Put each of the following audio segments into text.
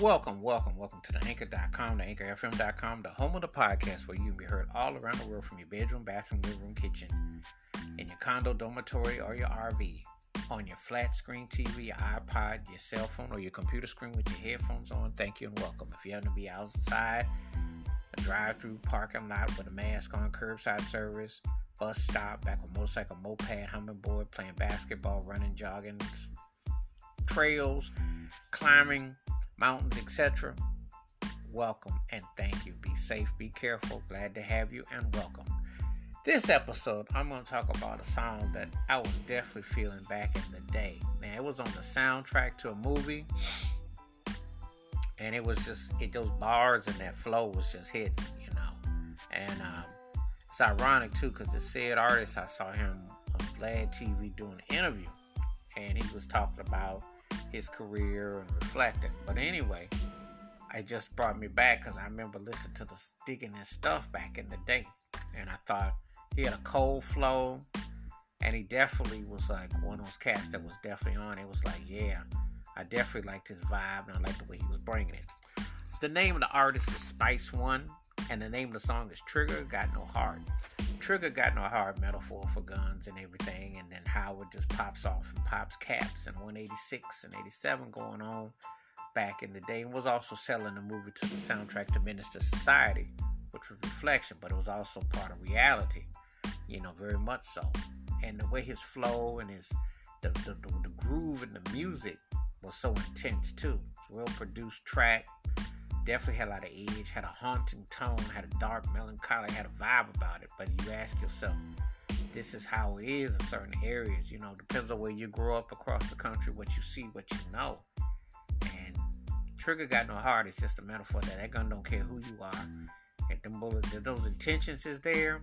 Welcome, welcome, welcome to the anchor.com, the anchorfm.com, the home of the podcast where you can be heard all around the world from your bedroom, bathroom, living room, kitchen, in your condo, dormitory, or your RV, on your flat screen TV, your iPod, your cell phone, or your computer screen with your headphones on. Thank you and welcome. If you happen to be outside, a drive through parking lot with a mask on, curbside service, bus stop, back with motorcycle, moped, hummingbird, playing basketball, running, jogging, trails, climbing, mountains, etc. Welcome and thank you. Be safe, be careful. Glad to have you and welcome. This episode, I'm going to talk about a song that I was definitely feeling back in the day. Now, it was on the soundtrack to a movie, and it was just it, those bars and that flow was just hitting, you know. And um, it's ironic too, because the said artist I saw him on Vlad TV doing an interview, and he was talking about his career and reflecting. But anyway, it just brought me back because I remember listening to the digging and stuff back in the day, and I thought he had a cold flow, and he definitely was like one of those cats that was definitely on. It was like, yeah, I definitely liked his vibe and I liked the way he was bringing it. The name of the artist is Spice One, and the name of the song is Trigga Got No Heart. Trigga got no heart metaphor for guns and everything, and then Howard just pops off and pops caps and 186 and 87 going on back in the day, and was also selling the movie to the soundtrack to Menace II Society, which was reflection, but it was also part of reality, you know, very much so. And the way his flow and his the, the, the, groove and the music was so intense too. Well produced track, definitely had a lot of edge, had a haunting tone, had a dark melancholy, had a vibe about it. But you ask yourself, this is how it is in certain areas. You know, depends on where you grow up across the country, what you see, what you know. And Trigga got no heart. It's just a metaphor that that gun don't care who you are. If them bullets, if those intentions is there,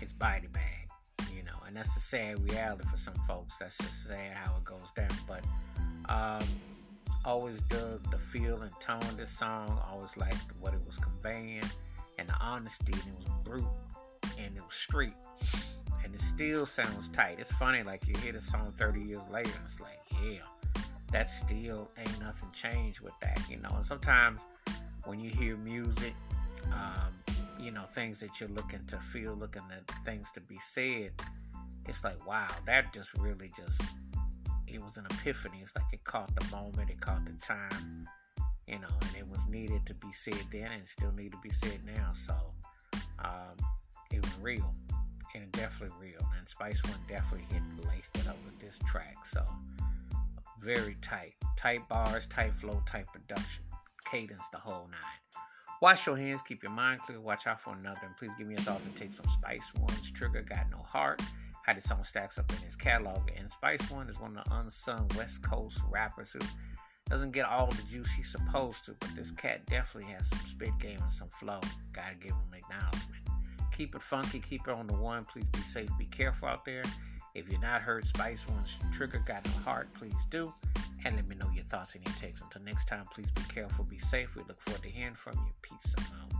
it's body bag. You know, and that's the sad reality for some folks. That's just sad how it goes down. But um, always dug the feel and tone of this song. Always liked what it was conveying and the honesty. And it was brute and it was street. And it still sounds tight. It's funny, like you hear the song 30 years later, and it's like, yeah, that still ain't nothing changed with that, you know. And sometimes when you hear music, um, you know, things that you're looking to feel, looking at things to be said, it's like, wow, that just really just was an epiphany. It's like it caught the moment, it caught the time, you know, and it was needed to be said then and still need to be said now. So um, it was real and definitely real. And Spice One definitely hit laced it up with this track. So very tight, tight bars, tight flow, tight production, cadence, the whole nine. Wash your hands, keep your mind clear, watch out for another, and please give me a thoughts and take some Spice One's Trigga Got No Heart how this song stacks up in his catalog. And Spice One is one of the unsung West Coast rappers who doesn't get all the juice he's supposed to, but this cat definitely has some spit game and some flow. Gotta give him acknowledgement. Keep it funky, keep it on the one. Please be safe, be careful out there. If you're not heard Spice One's Trigga Got No Heart, please do. And let me know your thoughts and your takes. Until next time, please be careful, be safe. We look forward to hearing from you. Peace out.